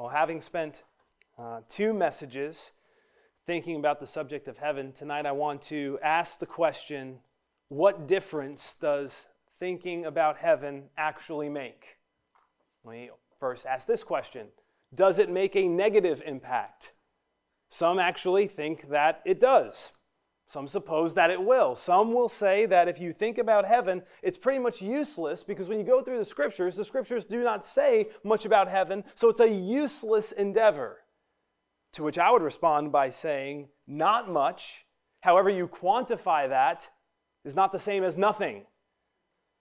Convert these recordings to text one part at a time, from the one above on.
Well, having spent uh, two messages thinking about the subject of heaven, tonight I want to ask the question what difference does thinking about heaven actually make? Let me first ask this question Does it make a negative impact? Some actually think that it does. Some suppose that it will. Some will say that if you think about heaven, it's pretty much useless because when you go through the scriptures, the scriptures do not say much about heaven, so it's a useless endeavor. To which I would respond by saying, not much. However, you quantify that is not the same as nothing.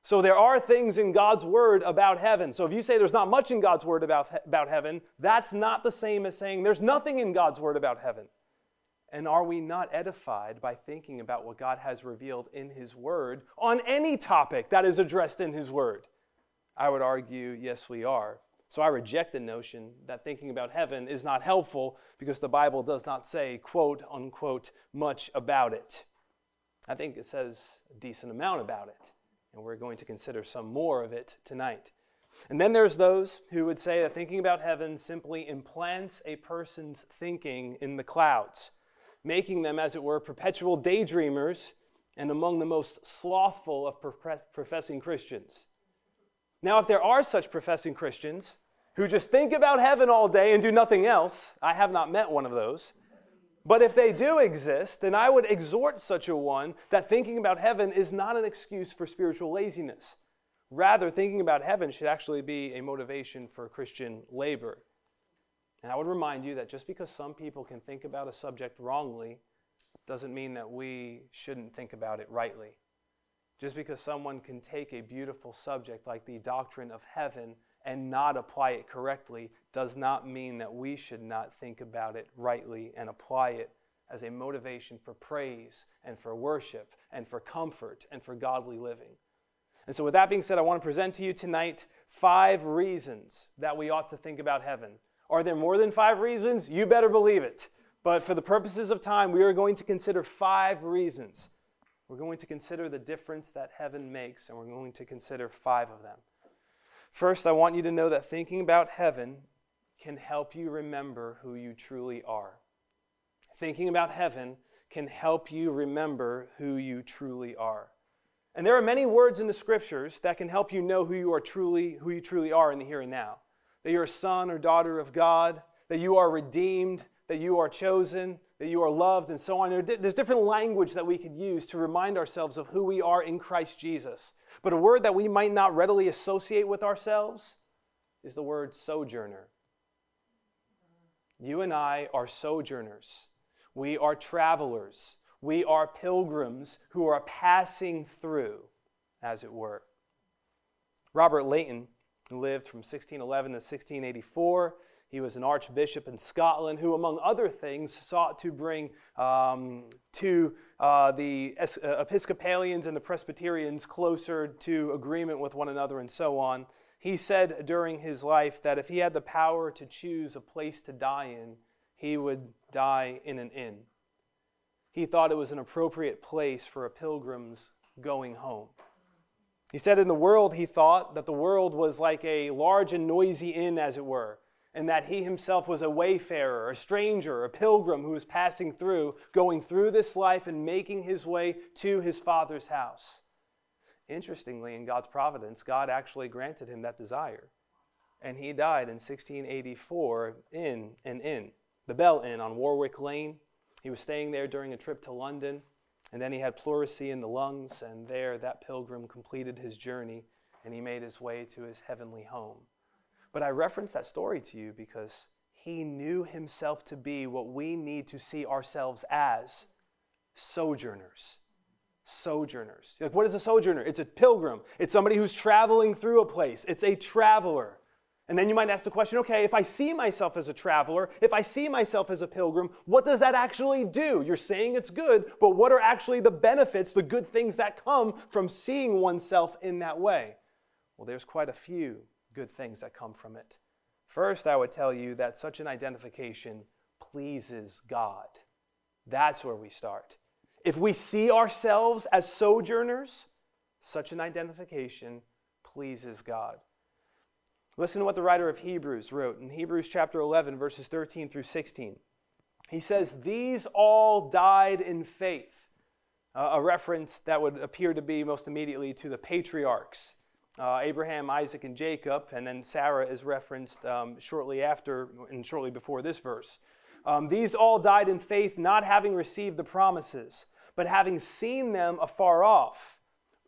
So there are things in God's word about heaven. So if you say there's not much in God's word about, about heaven, that's not the same as saying there's nothing in God's word about heaven. And are we not edified by thinking about what God has revealed in His Word on any topic that is addressed in His Word? I would argue, yes, we are. So I reject the notion that thinking about heaven is not helpful because the Bible does not say, quote unquote, much about it. I think it says a decent amount about it, and we're going to consider some more of it tonight. And then there's those who would say that thinking about heaven simply implants a person's thinking in the clouds making them, as it were, perpetual daydreamers and among the most slothful of professing Christians. Now, if there are such professing Christians who just think about heaven all day and do nothing else, I have not met one of those. But if they do exist, then I would exhort such a one that thinking about heaven is not an excuse for spiritual laziness. Rather, thinking about heaven should actually be a motivation for Christian labor. And I would remind you that just because some people can think about a subject wrongly doesn't mean that we shouldn't think about it rightly. Just because someone can take a beautiful subject like the doctrine of heaven and not apply it correctly does not mean that we should not think about it rightly and apply it as a motivation for praise and for worship and for comfort and for godly living. And so, with that being said, I want to present to you tonight five reasons that we ought to think about heaven. Are there more than five reasons? You better believe it. But for the purposes of time, we are going to consider five reasons. We're going to consider the difference that heaven makes, and we're going to consider five of them. First, I want you to know that thinking about heaven can help you remember who you truly are. Thinking about heaven can help you remember who you truly are. And there are many words in the scriptures that can help you know who you are truly who you truly are in the here and now that you're a son or daughter of God, that you are redeemed, that you are chosen, that you are loved, and so on. There's different language that we could use to remind ourselves of who we are in Christ Jesus. But a word that we might not readily associate with ourselves is the word sojourner. You and I are sojourners. We are travelers. We are pilgrims who are passing through, as it were. Robert who lived from 1611 to 1684. He was an archbishop in Scotland who, among other things, sought to bring um, to uh, the uh, Episcopalians and the Presbyterians closer to agreement with one another and so on. He said during his life that if he had the power to choose a place to die in, he would die in an inn. He thought it was an appropriate place for a pilgrim's going home. He said in the world, he thought that the world was like a large and noisy inn, as it were, and that he himself was a wayfarer, a stranger, a pilgrim who was passing through, going through this life and making his way to his father's house. Interestingly, in God's providence, God actually granted him that desire. And he died in 1684 in an inn, the Bell Inn on Warwick Lane. He was staying there during a trip to London. And then he had pleurisy in the lungs, and there that pilgrim completed his journey and he made his way to his heavenly home. But I reference that story to you because he knew himself to be what we need to see ourselves as sojourners. Sojourners. Like, what is a sojourner? It's a pilgrim, it's somebody who's traveling through a place, it's a traveler. And then you might ask the question okay, if I see myself as a traveler, if I see myself as a pilgrim, what does that actually do? You're saying it's good, but what are actually the benefits, the good things that come from seeing oneself in that way? Well, there's quite a few good things that come from it. First, I would tell you that such an identification pleases God. That's where we start. If we see ourselves as sojourners, such an identification pleases God. Listen to what the writer of Hebrews wrote in Hebrews chapter 11, verses 13 through 16. He says, These all died in faith. Uh, a reference that would appear to be most immediately to the patriarchs uh, Abraham, Isaac, and Jacob, and then Sarah is referenced um, shortly after and shortly before this verse. Um, these all died in faith, not having received the promises, but having seen them afar off,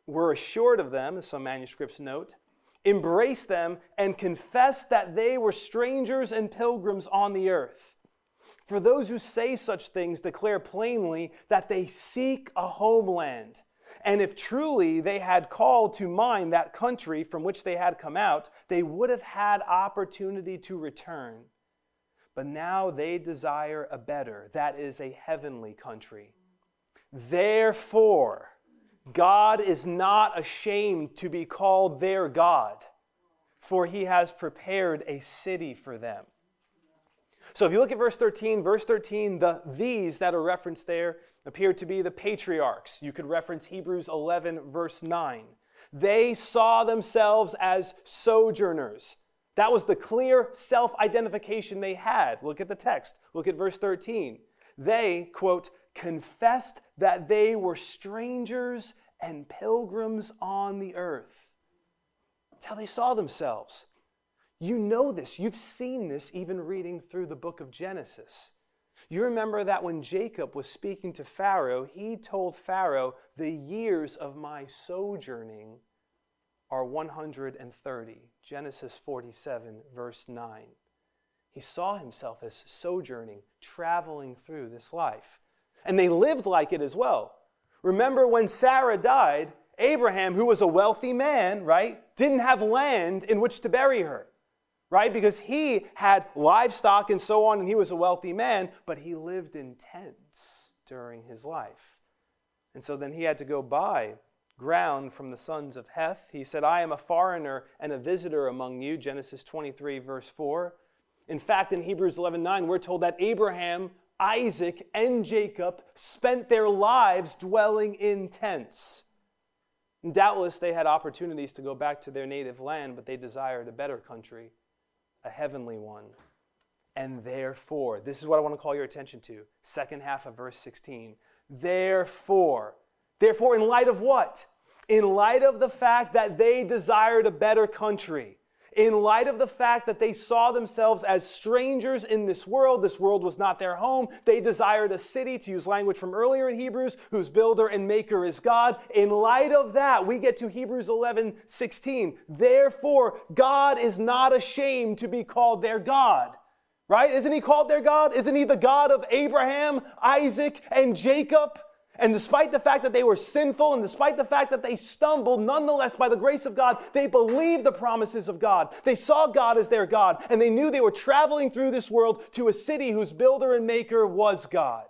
were assured of them, as some manuscripts note, embraced them, and confessed that they were strangers and pilgrims on the earth. For those who say such things declare plainly that they seek a homeland. And if truly they had called to mind that country from which they had come out, they would have had opportunity to return. But now they desire a better, that is, a heavenly country. Therefore, God is not ashamed to be called their God, for he has prepared a city for them. So if you look at verse 13, verse 13, the these that are referenced there appear to be the patriarchs. You could reference Hebrews 11, verse 9. They saw themselves as sojourners. That was the clear self identification they had. Look at the text. Look at verse 13. They, quote, confessed that they were strangers and pilgrims on the earth. That's how they saw themselves. You know this. You've seen this even reading through the book of Genesis. You remember that when Jacob was speaking to Pharaoh, he told Pharaoh, The years of my sojourning are 130. Genesis 47, verse 9. He saw himself as sojourning, traveling through this life. And they lived like it as well. Remember when Sarah died, Abraham, who was a wealthy man, right, didn't have land in which to bury her right? Because he had livestock and so on, and he was a wealthy man, but he lived in tents during his life. And so then he had to go buy ground from the sons of Heth. He said, I am a foreigner and a visitor among you, Genesis 23, verse 4. In fact, in Hebrews 11 9, we're told that Abraham, Isaac, and Jacob spent their lives dwelling in tents. And doubtless they had opportunities to go back to their native land, but they desired a better country a heavenly one. And therefore, this is what I want to call your attention to. Second half of verse 16. Therefore, therefore, in light of what? In light of the fact that they desired a better country in light of the fact that they saw themselves as strangers in this world. This world was not their home. They desired a city, to use language from earlier in Hebrews, whose builder and maker is God. In light of that, we get to Hebrews 11 16. Therefore, God is not ashamed to be called their God. Right? Isn't he called their God? Isn't he the God of Abraham, Isaac, and Jacob? And despite the fact that they were sinful and despite the fact that they stumbled, nonetheless, by the grace of God, they believed the promises of God. They saw God as their God, and they knew they were traveling through this world to a city whose builder and maker was God.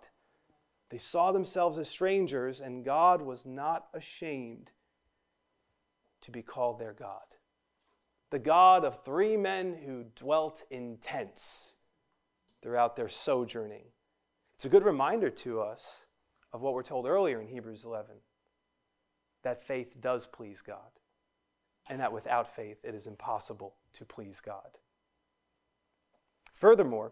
They saw themselves as strangers, and God was not ashamed to be called their God. The God of three men who dwelt in tents throughout their sojourning. It's a good reminder to us of what we're told earlier in Hebrews 11 that faith does please God, and that without faith it is impossible to please God. Furthermore,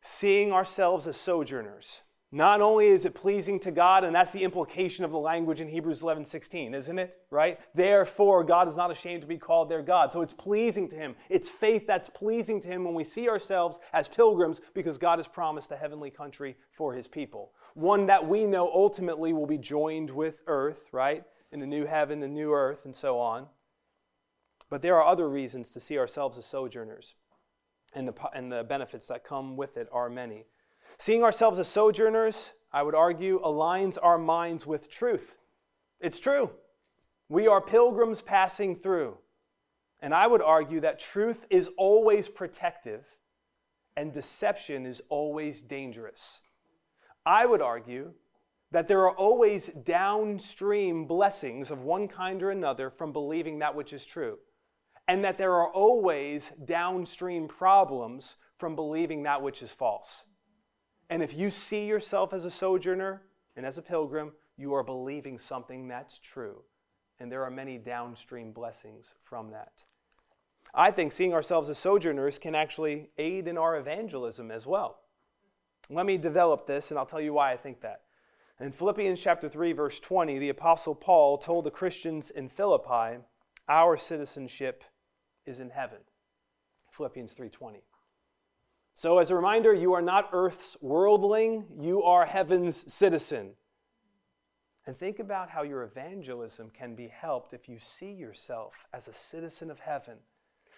seeing ourselves as sojourners, not only is it pleasing to God, and that's the implication of the language in Hebrews 11 16, isn't it? Right? Therefore, God is not ashamed to be called their God. So it's pleasing to Him. It's faith that's pleasing to Him when we see ourselves as pilgrims because God has promised a heavenly country for His people one that we know ultimately will be joined with earth, right? In the new heaven, the new earth, and so on. But there are other reasons to see ourselves as sojourners, and the, and the benefits that come with it are many. Seeing ourselves as sojourners, I would argue, aligns our minds with truth. It's true. We are pilgrims passing through. And I would argue that truth is always protective and deception is always dangerous. I would argue that there are always downstream blessings of one kind or another from believing that which is true, and that there are always downstream problems from believing that which is false. And if you see yourself as a sojourner and as a pilgrim, you are believing something that's true. And there are many downstream blessings from that. I think seeing ourselves as sojourners can actually aid in our evangelism as well. Let me develop this and I'll tell you why I think that. In Philippians chapter 3 verse 20, the apostle Paul told the Christians in Philippi, our citizenship is in heaven. Philippians 3:20. So as a reminder, you are not earth's worldling, you are heaven's citizen. And think about how your evangelism can be helped if you see yourself as a citizen of heaven.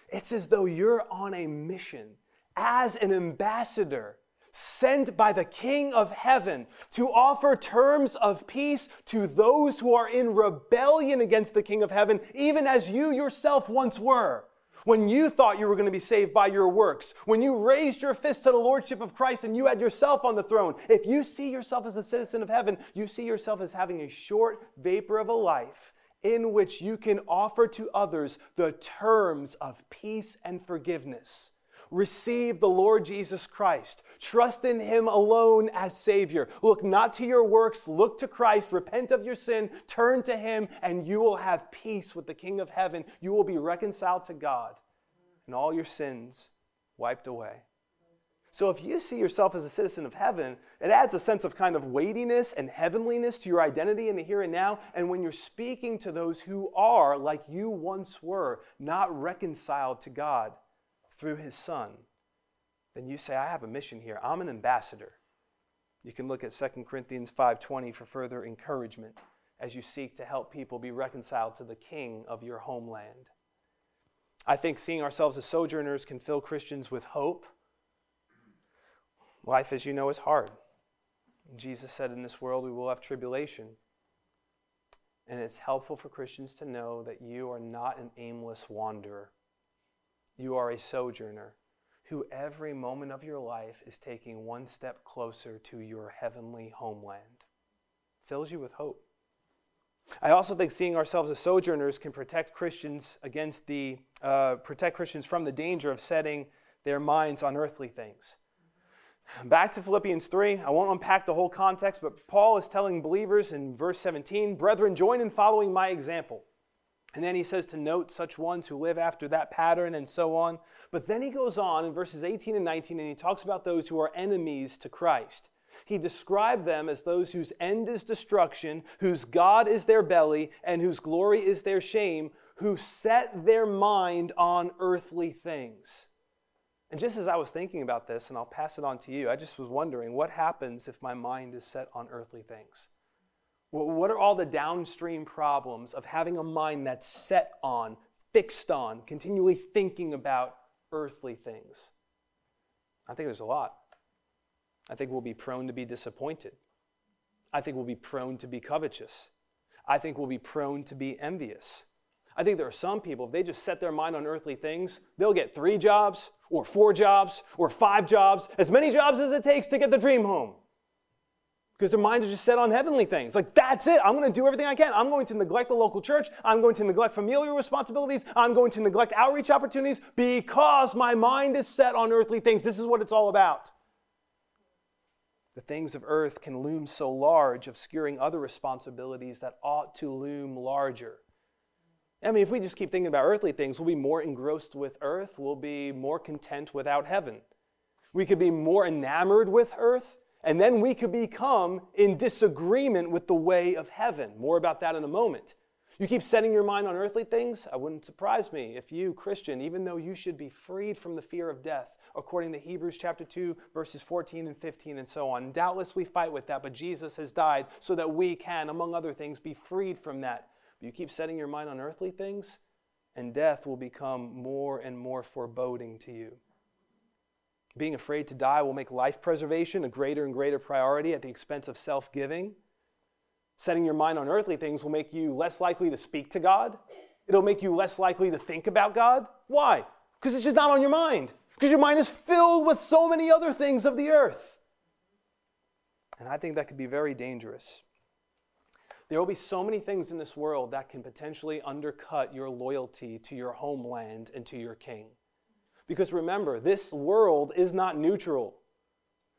It's as though you're on a mission as an ambassador sent by the King of heaven to offer terms of peace to those who are in rebellion against the King of heaven, even as you yourself once were when you thought you were going to be saved by your works, when you raised your fist to the Lordship of Christ and you had yourself on the throne, if you see yourself as a citizen of heaven, you see yourself as having a short vapor of a life in which you can offer to others the terms of peace and forgiveness. Receive the Lord Jesus Christ. Trust in Him alone as Savior. Look not to your works, look to Christ, repent of your sin, turn to Him, and you will have peace with the King of heaven. You will be reconciled to God, and all your sins wiped away. So, if you see yourself as a citizen of heaven, it adds a sense of kind of weightiness and heavenliness to your identity in the here and now. And when you're speaking to those who are, like you once were, not reconciled to God through His Son, then you say, I have a mission here. I'm an ambassador. You can look at 2 Corinthians 5:20 for further encouragement as you seek to help people be reconciled to the king of your homeland. I think seeing ourselves as sojourners can fill Christians with hope. Life, as you know, is hard. Jesus said, In this world we will have tribulation. And it's helpful for Christians to know that you are not an aimless wanderer. You are a sojourner who every moment of your life is taking one step closer to your heavenly homeland. Fills you with hope. I also think seeing ourselves as sojourners can protect Christians against the uh, protect Christians from the danger of setting their minds on earthly things. Back to Philippians 3. I won't unpack the whole context, but Paul is telling believers in verse 17, Brethren, join in following my example. And then he says to note such ones who live after that pattern and so on. But then he goes on in verses 18 and 19 and he talks about those who are enemies to Christ. He described them as those whose end is destruction, whose God is their belly, and whose glory is their shame, who set their mind on earthly things. And just as I was thinking about this, and I'll pass it on to you, I just was wondering what happens if my mind is set on earthly things? What are all the downstream problems of having a mind that's set on, fixed on, continually thinking about earthly things? I think there's a lot. I think we'll be prone to be disappointed. I think we'll be prone to be covetous. I think we'll be prone to be envious. I think there are some people, if they just set their mind on earthly things, they'll get three jobs, or four jobs, or five jobs, as many jobs as it takes to get the dream home because their minds are just set on heavenly things. Like, that's it. I'm going to do everything I can. I'm going to neglect the local church. I'm going to neglect familial responsibilities. I'm going to neglect outreach opportunities because my mind is set on earthly things. This is what it's all about. The things of earth can loom so large, obscuring other responsibilities that ought to loom larger. I mean, if we just keep thinking about earthly things, we'll be more engrossed with earth, we'll be more content without heaven. We could be more enamored with earth and then we could become in disagreement with the way of heaven. More about that in a moment. You keep setting your mind on earthly things, I wouldn't surprise me if you, Christian, even though you should be freed from the fear of death, according to Hebrews chapter 2, verses 14 and 15, and so on. Doubtless we fight with that, but Jesus has died so that we can, among other things, be freed from that. But you keep setting your mind on earthly things, and death will become more and more foreboding to you. Being afraid to die will make life preservation a greater and greater priority at the expense of self giving. Setting your mind on earthly things will make you less likely to speak to God. It'll make you less likely to think about God. Why? Because it's just not on your mind. Because your mind is filled with so many other things of the earth. And I think that could be very dangerous. There will be so many things in this world that can potentially undercut your loyalty to your homeland and to your king. Because remember, this world is not neutral.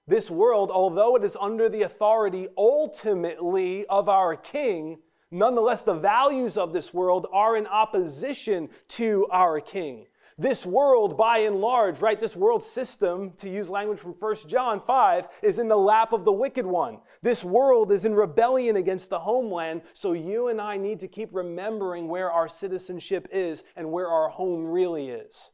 This world, although it is under the authority ultimately of our king, nonetheless, the values of this world are in opposition to our king. This world, by and large, right, this world system, to use language from 1 John 5, is in the lap of the wicked one. This world is in rebellion against the homeland, so you and I need to keep remembering where our citizenship is and where our home really is.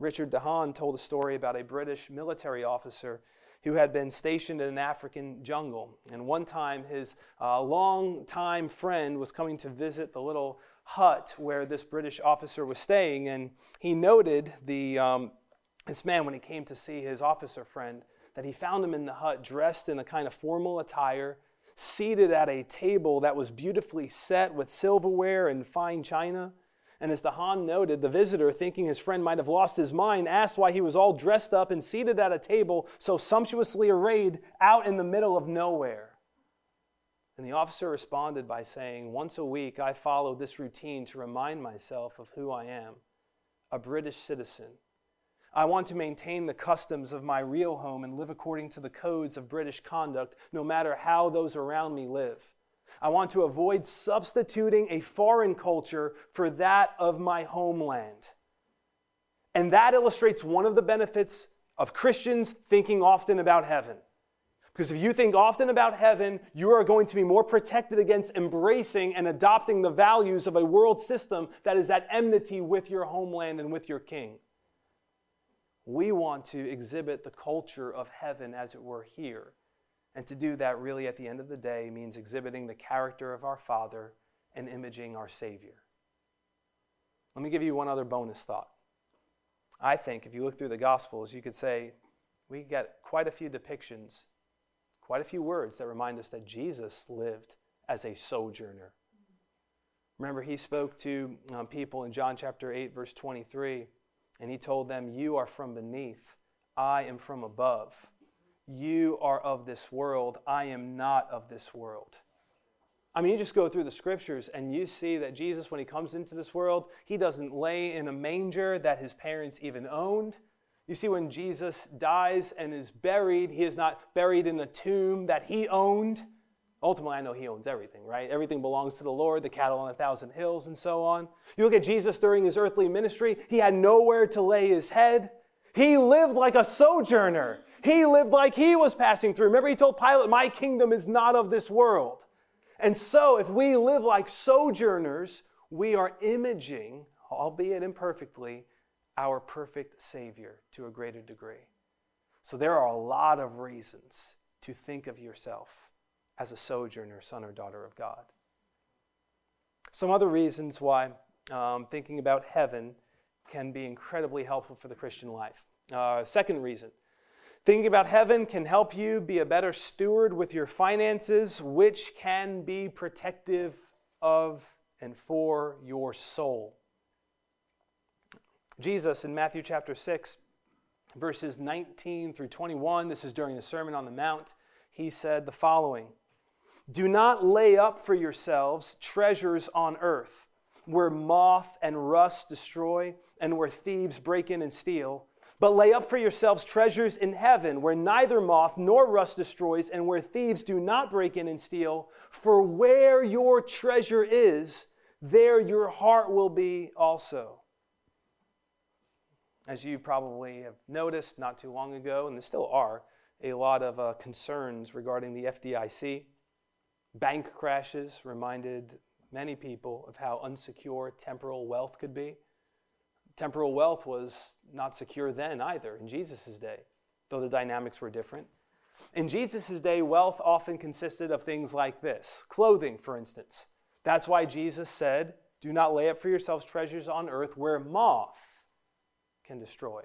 Richard DeHaan told a story about a British military officer who had been stationed in an African jungle. And one time, his uh, long-time friend was coming to visit the little hut where this British officer was staying, and he noted the, um, this man, when he came to see his officer friend, that he found him in the hut dressed in a kind of formal attire, seated at a table that was beautifully set with silverware and fine china. And as DeHaan noted, the visitor, thinking his friend might have lost his mind, asked why he was all dressed up and seated at a table so sumptuously arrayed out in the middle of nowhere. And the officer responded by saying, Once a week I follow this routine to remind myself of who I am a British citizen. I want to maintain the customs of my real home and live according to the codes of British conduct, no matter how those around me live. I want to avoid substituting a foreign culture for that of my homeland. And that illustrates one of the benefits of Christians thinking often about heaven. Because if you think often about heaven, you are going to be more protected against embracing and adopting the values of a world system that is at enmity with your homeland and with your king. We want to exhibit the culture of heaven as it were here. And to do that, really, at the end of the day, means exhibiting the character of our Father and imaging our Savior. Let me give you one other bonus thought. I think if you look through the Gospels, you could say we get quite a few depictions quite a few words that remind us that Jesus lived as a sojourner. Remember, he spoke to um, people in John chapter 8, verse 23, and he told them, You are from beneath, I am from above. You are of this world, I am not of this world. I mean, you just go through the scriptures and you see that Jesus, when he comes into this world, he doesn't lay in a manger that his parents even owned. You see, when Jesus dies and is buried, he is not buried in a tomb that he owned. Ultimately, I know he owns everything, right? Everything belongs to the Lord, the cattle on a thousand hills, and so on. You look at Jesus during his earthly ministry, he had nowhere to lay his head. He lived like a sojourner. He lived like he was passing through. Remember, he told Pilate, My kingdom is not of this world. And so, if we live like sojourners, we are imaging, albeit imperfectly, our perfect Savior to a greater degree. So there are a lot of reasons to think of yourself as a sojourner, son or daughter of God. Some other reasons why um, thinking about heaven can be incredibly helpful for the Christian life. Uh, second reason thinking about heaven can help you be a better steward with your finances, which can be protective of and for your soul. Jesus in Matthew chapter 6, verses 19 through 21, this is during the Sermon on the Mount, he said the following Do not lay up for yourselves treasures on earth, where moth and rust destroy, and where thieves break in and steal. But lay up for yourselves treasures in heaven, where neither moth nor rust destroys, and where thieves do not break in and steal. For where your treasure is, there your heart will be also. As you probably have noticed not too long ago, and there still are, a lot of uh, concerns regarding the FDIC. Bank crashes reminded many people of how unsecure temporal wealth could be. Temporal wealth was not secure then either, in Jesus' day, though the dynamics were different. In Jesus' day, wealth often consisted of things like this clothing, for instance. That's why Jesus said, Do not lay up for yourselves treasures on earth where moth can destroy.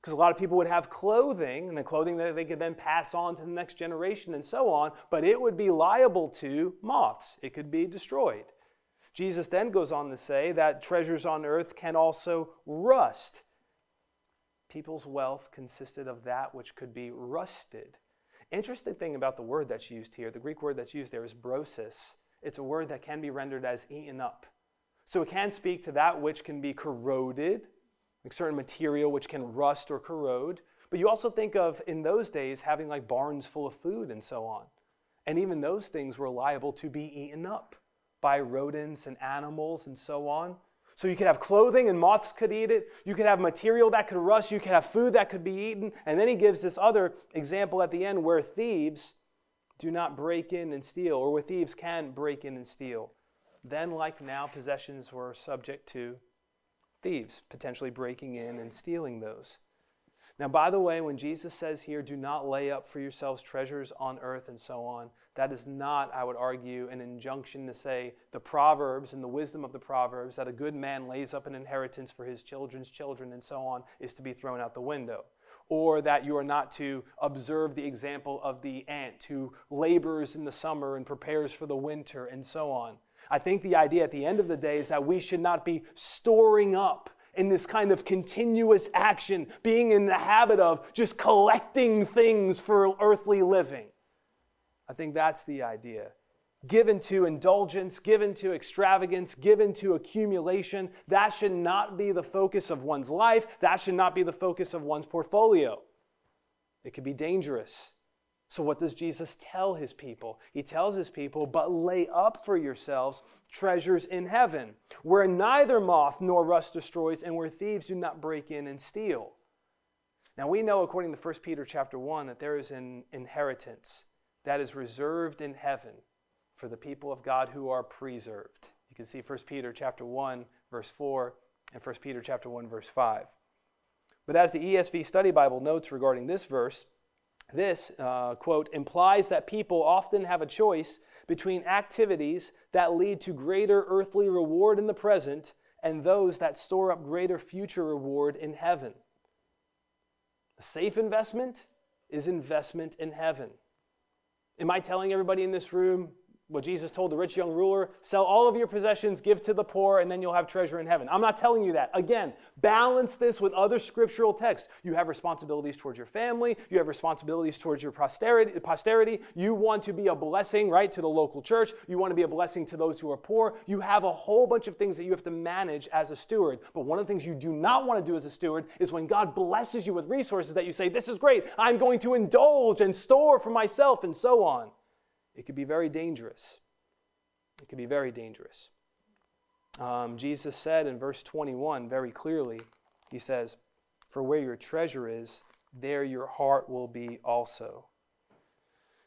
Because a lot of people would have clothing, and the clothing that they could then pass on to the next generation and so on, but it would be liable to moths. It could be destroyed. Jesus then goes on to say that treasures on earth can also rust. People's wealth consisted of that which could be rusted. Interesting thing about the word that's used here, the Greek word that's used there is brosis. It's a word that can be rendered as eaten up. So it can speak to that which can be corroded, like certain material which can rust or corrode. But you also think of, in those days, having like barns full of food and so on. And even those things were liable to be eaten up by rodents and animals and so on. So you could have clothing and moths could eat it. You could have material that could rust. You could have food that could be eaten. And then he gives this other example at the end where thieves do not break in and steal, or where thieves can break in and steal. Then, like now, possessions were subject to thieves, potentially breaking in and stealing those. Now, by the way, when Jesus says here, do not lay up for yourselves treasures on earth and so on, that is not, I would argue, an injunction to say the Proverbs and the wisdom of the Proverbs that a good man lays up an inheritance for his children's children and so on is to be thrown out the window. Or that you are not to observe the example of the ant who labors in the summer and prepares for the winter and so on. I think the idea at the end of the day is that we should not be storing up in this kind of continuous action, being in the habit of just collecting things for earthly living. I think that's the idea. Given to indulgence, given to extravagance, given to accumulation, that should not be the focus of one's life. That should not be the focus of one's portfolio. It could be dangerous. So, what does Jesus tell his people? He tells his people, But lay up for yourselves treasures in heaven, where neither moth nor rust destroys, and where thieves do not break in and steal. Now, we know, according to 1 Peter chapter 1, that there is an inheritance that is reserved in heaven for the people of God who are preserved. You can see 1 Peter chapter 1, verse 4, and 1 Peter chapter 1, verse 5. But as the ESV Study Bible notes regarding this verse, this, uh, quote, implies that people often have a choice between activities that lead to greater earthly reward in the present and those that store up greater future reward in heaven. A safe investment is investment in heaven. Am I telling everybody in this room what Jesus told the rich young ruler sell all of your possessions, give to the poor, and then you'll have treasure in heaven. I'm not telling you that. Again, balance this with other scriptural texts. You have responsibilities towards your family, you have responsibilities towards your posterity. You want to be a blessing, right, to the local church. You want to be a blessing to those who are poor. You have a whole bunch of things that you have to manage as a steward. But one of the things you do not want to do as a steward is when God blesses you with resources that you say, This is great, I'm going to indulge and store for myself, and so on it could be very dangerous. It could be very dangerous. Um, Jesus said in verse 21 very clearly, He says, For where your treasure is, there your heart will be also.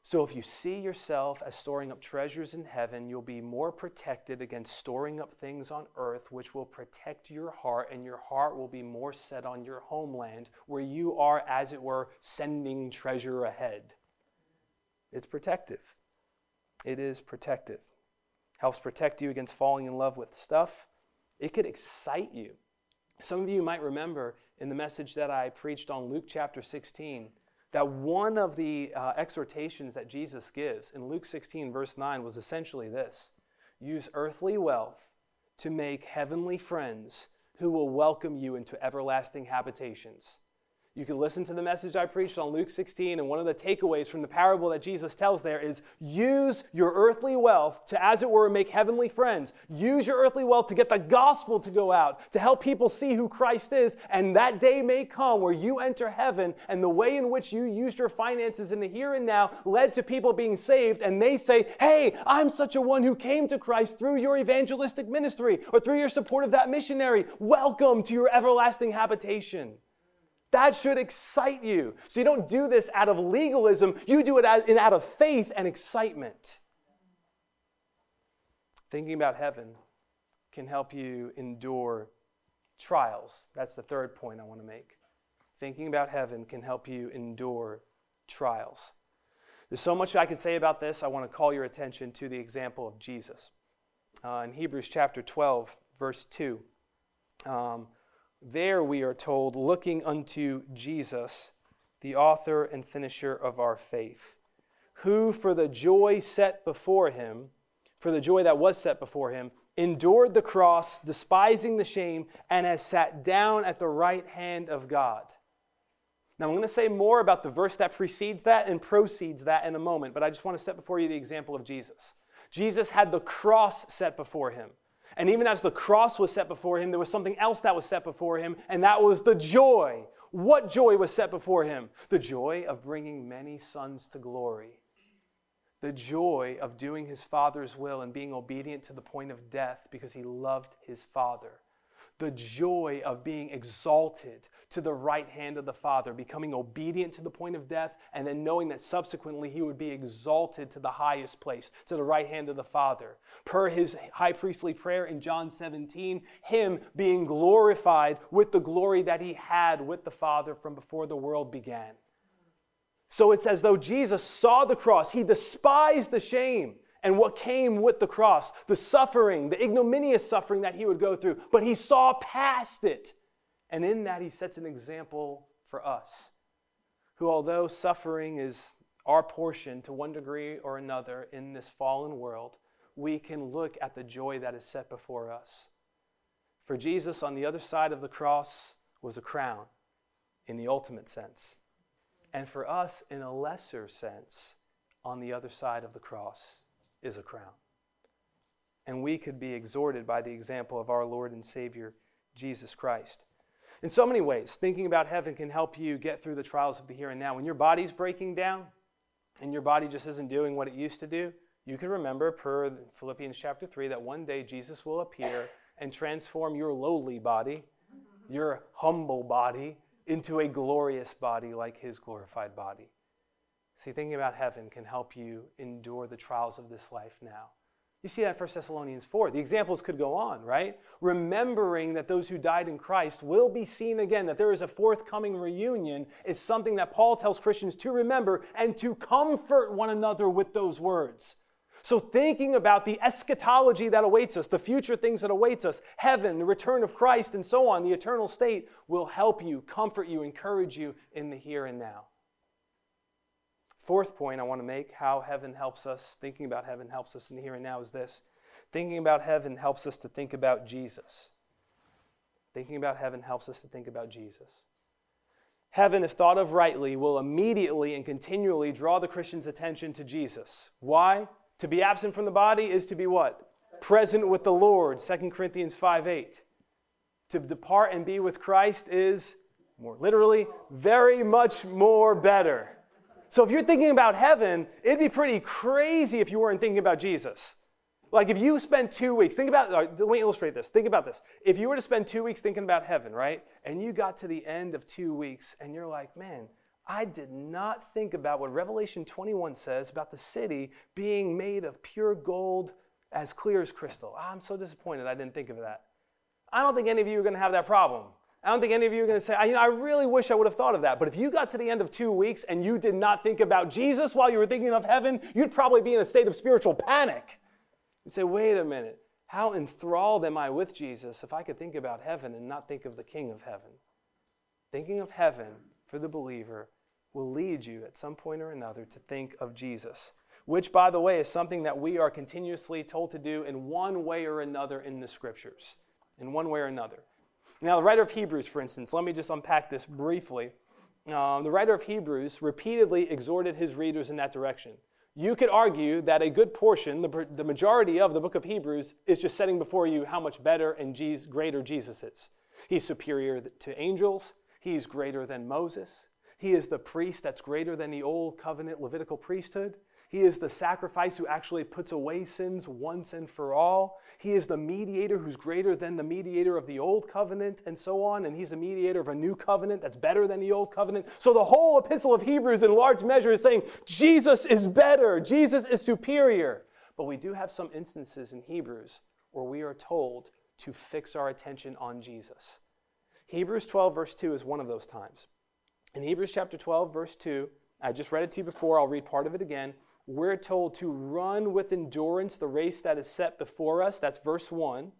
So if you see yourself as storing up treasures in heaven, you'll be more protected against storing up things on earth, which will protect your heart, and your heart will be more set on your homeland, where you are, as it were, sending treasure ahead. It's protective. It is protective. Helps protect you against falling in love with stuff. It could excite you. Some of you might remember in the message that I preached on Luke chapter 16 that one of the uh, exhortations that Jesus gives in Luke 16, verse 9, was essentially this use earthly wealth to make heavenly friends who will welcome you into everlasting habitations. You can listen to the message I preached on Luke 16, and one of the takeaways from the parable that Jesus tells there is use your earthly wealth to, as it were, make heavenly friends. Use your earthly wealth to get the gospel to go out, to help people see who Christ is, and that day may come where you enter heaven, and the way in which you used your finances in the here and now led to people being saved, and they say, Hey, I'm such a one who came to Christ through your evangelistic ministry or through your support of that missionary. Welcome to your everlasting habitation. That should excite you. So you don't do this out of legalism, you do it in, out of faith and excitement. Thinking about heaven can help you endure trials. That's the third point I want to make. Thinking about heaven can help you endure trials. There's so much I can say about this. I want to call your attention to the example of Jesus. Uh, in Hebrews chapter 12, verse 2. Um, there we are told, looking unto Jesus, the author and finisher of our faith, who for the joy set before him, for the joy that was set before him, endured the cross, despising the shame, and has sat down at the right hand of God. Now, I'm going to say more about the verse that precedes that and proceeds that in a moment, but I just want to set before you the example of Jesus. Jesus had the cross set before him. And even as the cross was set before him, there was something else that was set before him, and that was the joy. What joy was set before him? The joy of bringing many sons to glory. The joy of doing his Father's will and being obedient to the point of death because he loved his Father. The joy of being exalted to the right hand of the Father, becoming obedient to the point of death, and then knowing that subsequently he would be exalted to the highest place, to the right hand of the Father. Per his high priestly prayer in John 17, him being glorified with the glory that he had with the Father from before the world began. So it's as though Jesus saw the cross, he despised the shame and what came with the cross, the suffering, the ignominious suffering that he would go through, but he saw past it. And in that, he sets an example for us, who, although suffering is our portion to one degree or another in this fallen world, we can look at the joy that is set before us. For Jesus, on the other side of the cross, was a crown in the ultimate sense. And for us, in a lesser sense, on the other side of the cross is a crown. And we could be exhorted by the example of our Lord and Savior, Jesus Christ. In so many ways, thinking about heaven can help you get through the trials of the here and now. When your body's breaking down and your body just isn't doing what it used to do, you can remember, per Philippians chapter 3, that one day Jesus will appear and transform your lowly body, your humble body, into a glorious body like his glorified body. See, thinking about heaven can help you endure the trials of this life now. You see that in 1 Thessalonians 4. The examples could go on, right? Remembering that those who died in Christ will be seen again, that there is a forthcoming reunion, is something that Paul tells Christians to remember and to comfort one another with those words. So, thinking about the eschatology that awaits us, the future things that awaits us, heaven, the return of Christ, and so on, the eternal state, will help you, comfort you, encourage you in the here and now. Fourth point I want to make how heaven helps us, thinking about heaven helps us in the here and now, is this. Thinking about heaven helps us to think about Jesus. Thinking about heaven helps us to think about Jesus. Heaven, if thought of rightly, will immediately and continually draw the Christian's attention to Jesus. Why? To be absent from the body is to be what? Present with the Lord, 2 Corinthians 5 8. To depart and be with Christ is, more literally, very much more better. So if you're thinking about heaven, it'd be pretty crazy if you weren't thinking about Jesus. Like if you spend two weeks, think about, let me illustrate this. Think about this. If you were to spend two weeks thinking about heaven, right? And you got to the end of two weeks and you're like, man, I did not think about what Revelation 21 says about the city being made of pure gold as clear as crystal. I'm so disappointed I didn't think of that. I don't think any of you are going to have that problem. I don't think any of you are going to say, I, you know, I really wish I would have thought of that. But if you got to the end of two weeks and you did not think about Jesus while you were thinking of heaven, you'd probably be in a state of spiritual panic. You'd say, wait a minute, how enthralled am I with Jesus if I could think about heaven and not think of the King of heaven? Thinking of heaven for the believer will lead you at some point or another to think of Jesus, which, by the way, is something that we are continuously told to do in one way or another in the scriptures. In one way or another. Now, the writer of Hebrews, for instance, let me just unpack this briefly. Um, the writer of Hebrews repeatedly exhorted his readers in that direction. You could argue that a good portion, the, the majority of the book of Hebrews, is just setting before you how much better and Jesus, greater Jesus is. He's superior to angels, he's greater than Moses, he is the priest that's greater than the old covenant Levitical priesthood. He is the sacrifice who actually puts away sins once and for all. He is the mediator who's greater than the mediator of the old covenant, and so on. And he's a mediator of a new covenant that's better than the old covenant. So the whole epistle of Hebrews, in large measure, is saying Jesus is better, Jesus is superior. But we do have some instances in Hebrews where we are told to fix our attention on Jesus. Hebrews 12, verse 2 is one of those times. In Hebrews chapter 12, verse 2, I just read it to you before, I'll read part of it again we're told to run with endurance the race that is set before us. That's verse 1.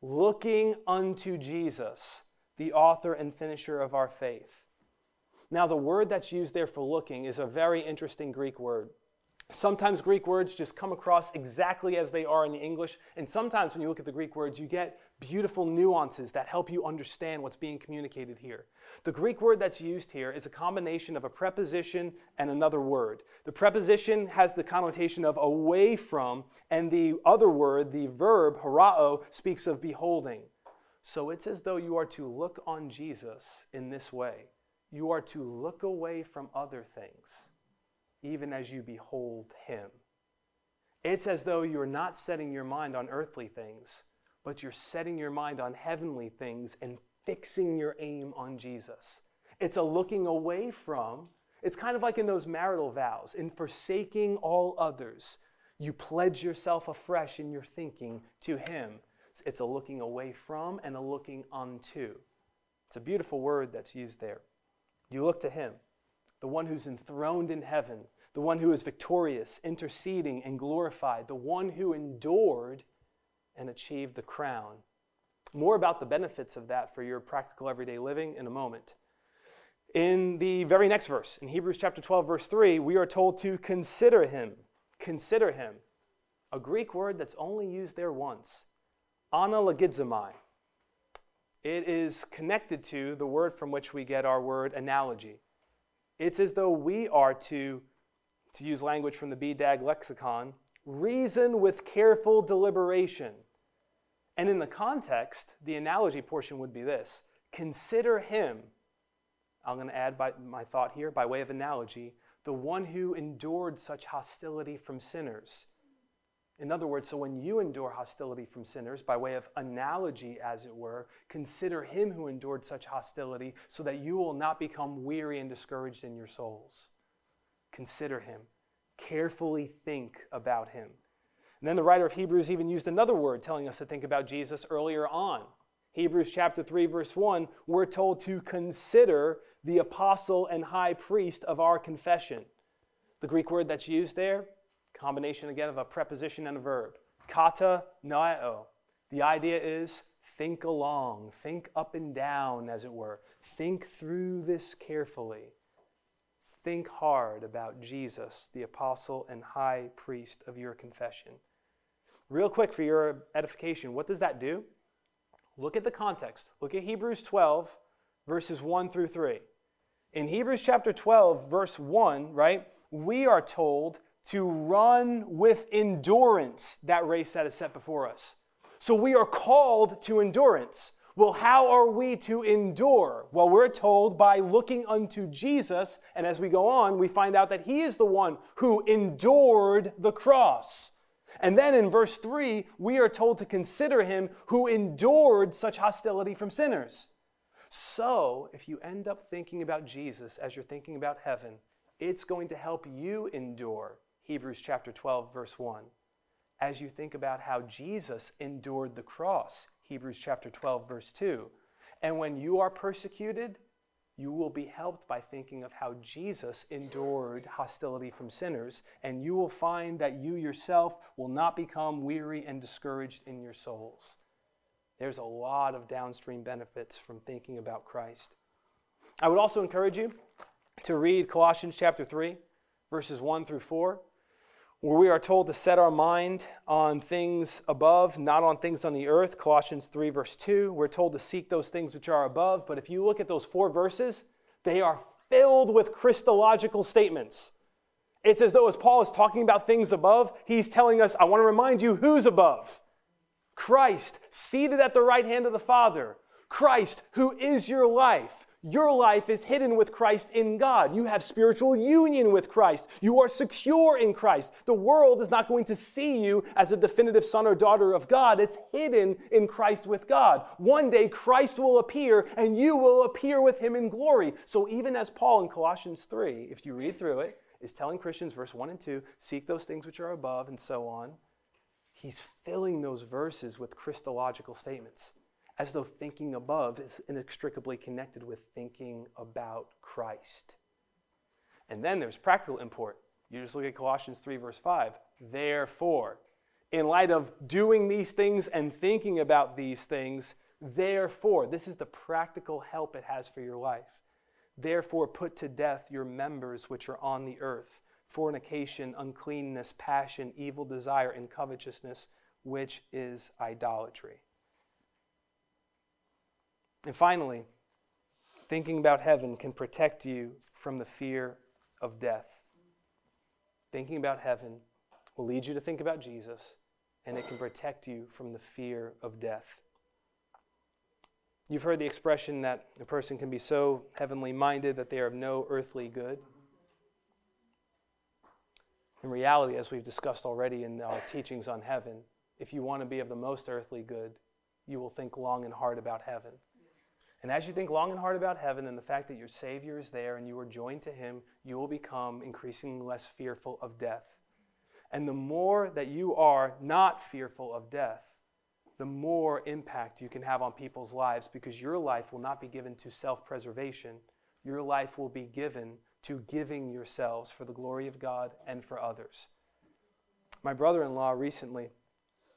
Looking unto Jesus, the author and finisher of our faith. Now, the word that's used there for looking is a very interesting Greek word. Sometimes Greek words just come across exactly as they are in the English, and sometimes when you look at the Greek words, you get beautiful nuances that help you understand what's being communicated here. The Greek word that's used here is a combination of a preposition and another word. The preposition has the connotation of away from, and the other word, the verb, harao, speaks of beholding. So it's as though you are to look on Jesus in this way. You are to look away from other things even as you behold him. It's as though you're not setting your mind on earthly things, but you're setting your mind on heavenly things and fixing your aim on Jesus. It's a looking away from, it's kind of like in those marital vows, in forsaking all others, you pledge yourself afresh in your thinking to Him. It's a looking away from and a looking unto. It's a beautiful word that's used there. You look to Him, the one who's enthroned in heaven, the one who is victorious, interceding, and glorified, the one who endured and achieved the crown. More about the benefits of that for your practical everyday living in a moment. In the very next verse, in Hebrews chapter 12, verse 3, we are told to consider him. Consider him. A Greek word that's only used there once. Analogizomai. It is connected to the word from which we get our word analogy. It's as though we are to, to use language from the BDAG lexicon, reason with careful deliberation. And in the context, the analogy portion would be this consider him I'm going to add by, my thought here by way of analogy the one who endured such hostility from sinners. In other words, so when you endure hostility from sinners, by way of analogy, as it were, consider him who endured such hostility so that you will not become weary and discouraged in your souls. Consider him. Carefully think about him. And then the writer of Hebrews even used another word telling us to think about Jesus earlier on. Hebrews chapter 3, verse 1, we're told to consider the apostle and high priest of our confession. The Greek word that's used there, combination again of a preposition and a verb, kata noeo. The idea is think along, think up and down, as it were. Think through this carefully. Think hard about Jesus, the apostle and high priest of your confession. Real quick for your edification, what does that do? Look at the context. Look at Hebrews 12, verses 1 through 3. In Hebrews chapter 12, verse 1, right, we are told to run with endurance that race that is set before us. So we are called to endurance. Well, how are we to endure? Well, we're told by looking unto Jesus, and as we go on, we find out that He is the one who endured the cross. And then in verse 3, we are told to consider Him who endured such hostility from sinners. So, if you end up thinking about Jesus as you're thinking about heaven, it's going to help you endure Hebrews chapter 12, verse 1. As you think about how Jesus endured the cross, Hebrews chapter 12, verse 2. And when you are persecuted, you will be helped by thinking of how Jesus endured hostility from sinners, and you will find that you yourself will not become weary and discouraged in your souls. There's a lot of downstream benefits from thinking about Christ. I would also encourage you to read Colossians chapter 3, verses 1 through 4, where we are told to set our mind on things above, not on things on the earth. Colossians 3, verse 2, we're told to seek those things which are above. But if you look at those four verses, they are filled with Christological statements. It's as though, as Paul is talking about things above, he's telling us, I want to remind you who's above. Christ, seated at the right hand of the Father. Christ, who is your life. Your life is hidden with Christ in God. You have spiritual union with Christ. You are secure in Christ. The world is not going to see you as a definitive son or daughter of God. It's hidden in Christ with God. One day Christ will appear and you will appear with him in glory. So even as Paul in Colossians 3, if you read through it, is telling Christians, verse 1 and 2, seek those things which are above and so on he's filling those verses with Christological statements, as though thinking above is inextricably connected with thinking about Christ. And then there's practical import. You just look at Colossians 3, verse 5. Therefore, in light of doing these things and thinking about these things, therefore, this is the practical help it has for your life. Therefore, put to death your members which are on the earth fornication, uncleanness, passion, evil desire, and covetousness, which is idolatry. And finally, thinking about heaven can protect you from the fear of death. Thinking about heaven will lead you to think about Jesus, and it can protect you from the fear of death. You've heard the expression that a person can be so heavenly minded that they are of no earthly good. In reality, as we've discussed already in our teachings on heaven, if you want to be of the most earthly good, you will think long and hard about heaven. And as you think long and hard about heaven and the fact that your Savior is there and you are joined to Him, you will become increasingly less fearful of death. And the more that you are not fearful of death, the more impact you can have on people's lives because your life will not be given to self preservation. Your life will be given to giving yourselves for the glory of God and for others. My brother in law recently,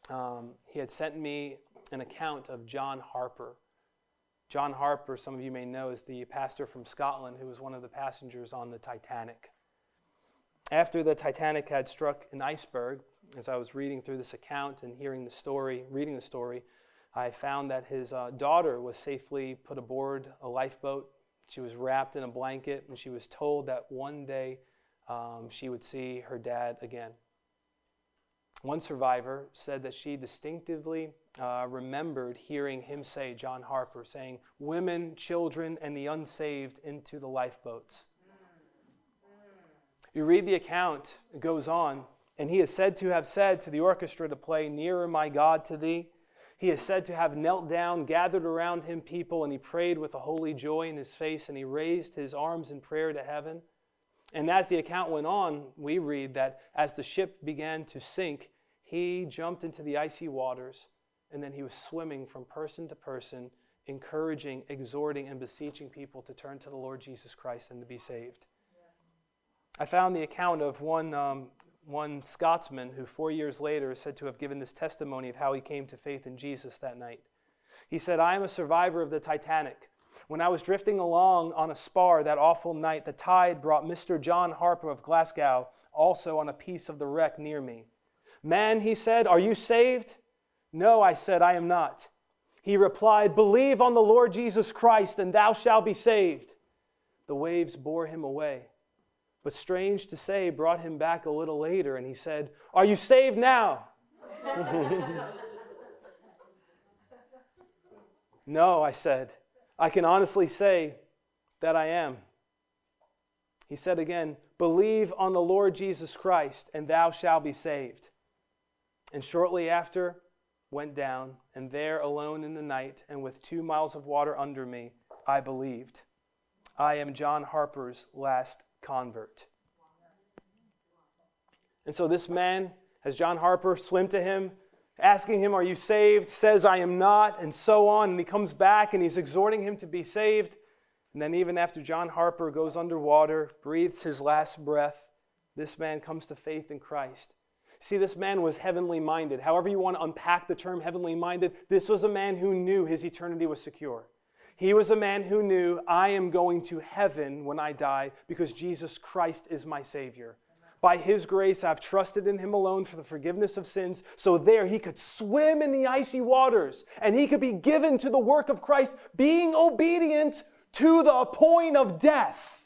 um, he had sent me an account of John Harper. John Harper, some of you may know, is the pastor from Scotland who was one of the passengers on the Titanic. After the Titanic had struck an iceberg, as I was reading through this account and hearing the story, reading the story, I found that his uh, daughter was safely put aboard a lifeboat. She was wrapped in a blanket, and she was told that one day um, she would see her dad again. One survivor said that she distinctively uh, remembered hearing him say, John Harper, saying, Women, children, and the unsaved into the lifeboats. You read the account, it goes on, and he is said to have said to the orchestra to play, Nearer, my God, to thee. He is said to have knelt down, gathered around him people, and he prayed with a holy joy in his face, and he raised his arms in prayer to heaven. And as the account went on, we read that as the ship began to sink, he jumped into the icy waters, and then he was swimming from person to person, encouraging, exhorting, and beseeching people to turn to the Lord Jesus Christ and to be saved. I found the account of one, um, one Scotsman who, four years later, is said to have given this testimony of how he came to faith in Jesus that night. He said, I am a survivor of the Titanic. When I was drifting along on a spar that awful night, the tide brought Mr. John Harper of Glasgow also on a piece of the wreck near me. Man, he said, are you saved? No, I said, I am not. He replied, Believe on the Lord Jesus Christ, and thou shalt be saved. The waves bore him away. But strange to say, brought him back a little later, and he said, Are you saved now? no, I said. I can honestly say that I am. He said again, Believe on the Lord Jesus Christ, and thou shalt be saved and shortly after went down, and there alone in the night, and with two miles of water under me, I believed. I am John Harper's last convert. And so this man, as John Harper swim to him, asking him, Are you saved? says, I am not, and so on. And he comes back and he's exhorting him to be saved. And then, even after John Harper goes underwater, breathes his last breath, this man comes to faith in Christ. See, this man was heavenly minded. However, you want to unpack the term heavenly minded, this was a man who knew his eternity was secure. He was a man who knew, I am going to heaven when I die because Jesus Christ is my Savior. By His grace, I've trusted in Him alone for the forgiveness of sins. So there he could swim in the icy waters and he could be given to the work of Christ, being obedient to the point of death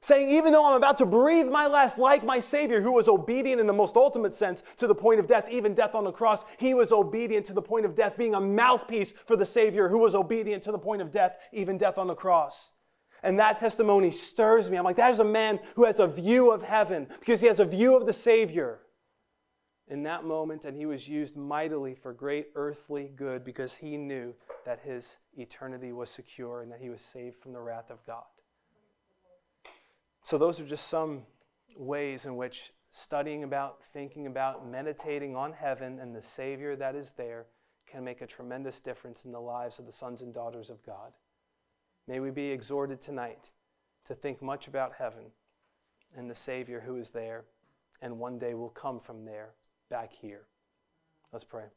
saying, even though I'm about to breathe my last, like my Savior, who was obedient in the most ultimate sense to the point of death, even death on the cross, he was obedient to the point of death, being a mouthpiece for the Savior who was obedient to the point of death, even death on the cross. And that testimony stirs me. I'm like, that is a man who has a view of heaven because he has a view of the Savior in that moment, and he was used mightily for great earthly good because he knew that his eternity was secure and that he was saved from the wrath of God. So, those are just some ways in which studying about, thinking about, meditating on heaven and the Savior that is there can make a tremendous difference in the lives of the sons and daughters of God. May we be exhorted tonight to think much about heaven and the Savior who is there and one day will come from there back here. Let's pray.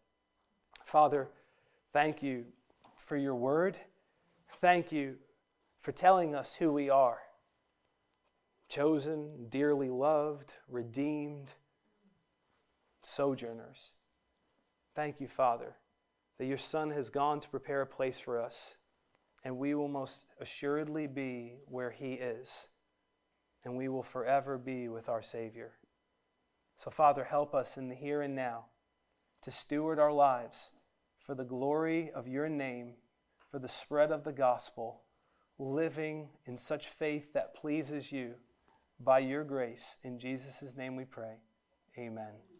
Father, thank you for your word. Thank you for telling us who we are chosen, dearly loved, redeemed, sojourners. Thank you, Father, that your Son has gone to prepare a place for us, and we will most assuredly be where He is, and we will forever be with our Savior. So, Father, help us in the here and now to steward our lives for the glory of your name, for the spread of the gospel, living in such faith that pleases you by your grace. In Jesus' name we pray. Amen.